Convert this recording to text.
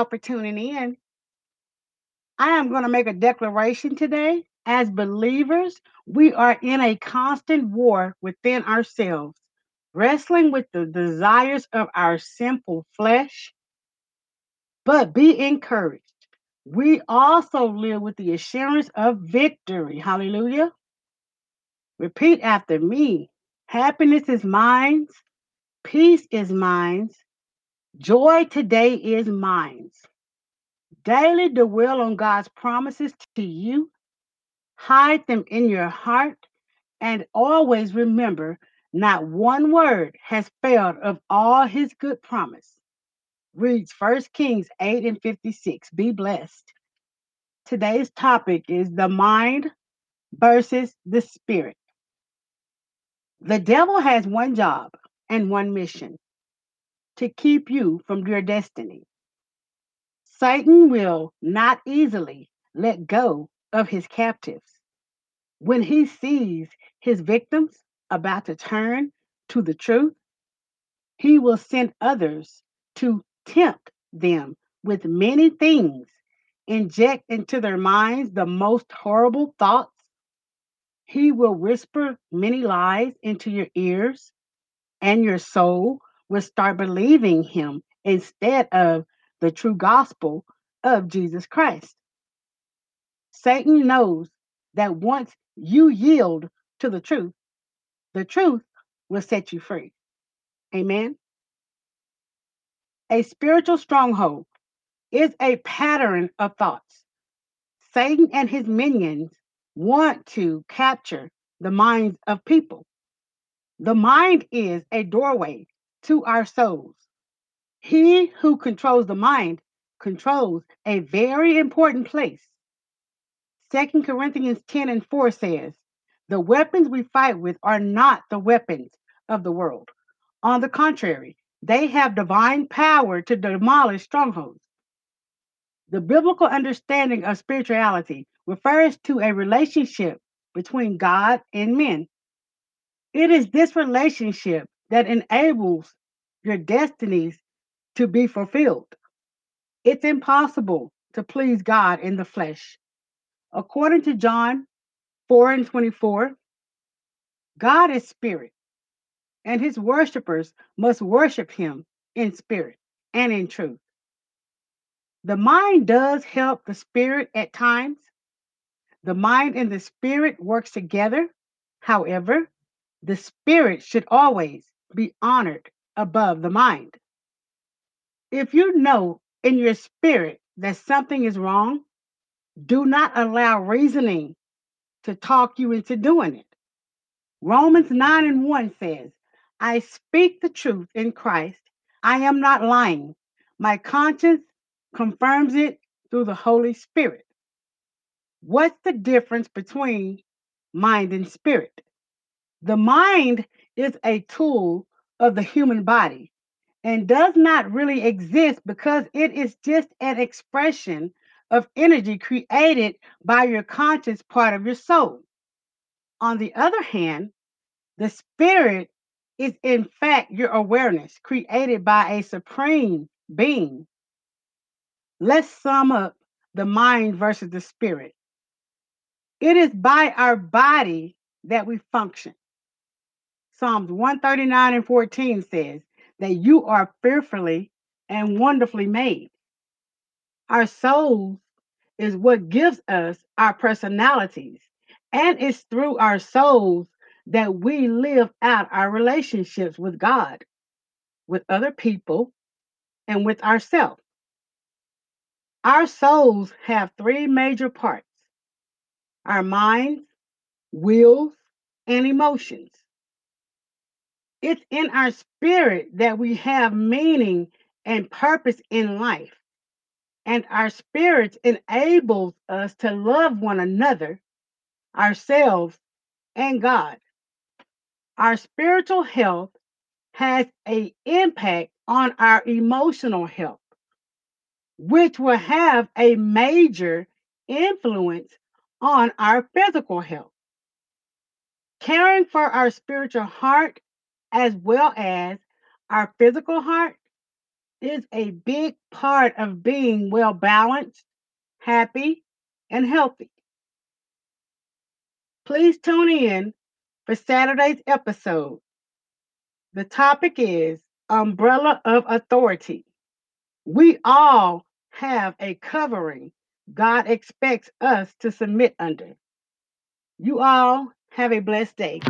tuning in. I am going to make a declaration today. As believers, we are in a constant war within ourselves, wrestling with the desires of our sinful flesh. But be encouraged. We also live with the assurance of victory. Hallelujah. Repeat after me happiness is mine, peace is mine, joy today is mine. Daily dwell on God's promises to you, hide them in your heart, and always remember not one word has failed of all his good promise. Reads 1 Kings 8 and 56. Be blessed. Today's topic is the mind versus the spirit. The devil has one job and one mission to keep you from your destiny. Satan will not easily let go of his captives. When he sees his victims about to turn to the truth, he will send others to tempt them with many things, inject into their minds the most horrible thoughts. He will whisper many lies into your ears, and your soul will start believing him instead of the true gospel of Jesus Christ. Satan knows that once you yield to the truth, the truth will set you free. Amen. A spiritual stronghold is a pattern of thoughts. Satan and his minions want to capture the minds of people. The mind is a doorway to our souls. He who controls the mind controls a very important place. Second Corinthians 10 and 4 says, The weapons we fight with are not the weapons of the world. On the contrary, they have divine power to demolish strongholds. The biblical understanding of spirituality refers to a relationship between God and men. It is this relationship that enables your destinies to be fulfilled. It's impossible to please God in the flesh. According to John 4 and 24, God is spirit, and his worshipers must worship him in spirit and in truth. The mind does help the spirit at times. The mind and the spirit works together. However, the spirit should always be honored above the mind. If you know in your spirit that something is wrong, do not allow reasoning to talk you into doing it. Romans 9 and 1 says, I speak the truth in Christ. I am not lying. My conscience confirms it through the Holy Spirit. What's the difference between mind and spirit? The mind is a tool of the human body and does not really exist because it is just an expression of energy created by your conscious part of your soul. On the other hand, the spirit is in fact your awareness created by a supreme being. Let's sum up the mind versus the spirit. It is by our body that we function. Psalms 139 and 14 says, that you are fearfully and wonderfully made. Our souls is what gives us our personalities, and it's through our souls that we live out our relationships with God, with other people, and with ourselves. Our souls have three major parts our minds, wills, and emotions. It's in our spirit that we have meaning and purpose in life. And our spirits enables us to love one another, ourselves, and God. Our spiritual health has an impact on our emotional health, which will have a major influence on our physical health. Caring for our spiritual heart as well as our physical heart is a big part of being well balanced, happy, and healthy. Please tune in for Saturday's episode. The topic is Umbrella of Authority. We all have a covering God expects us to submit under. You all have a blessed day.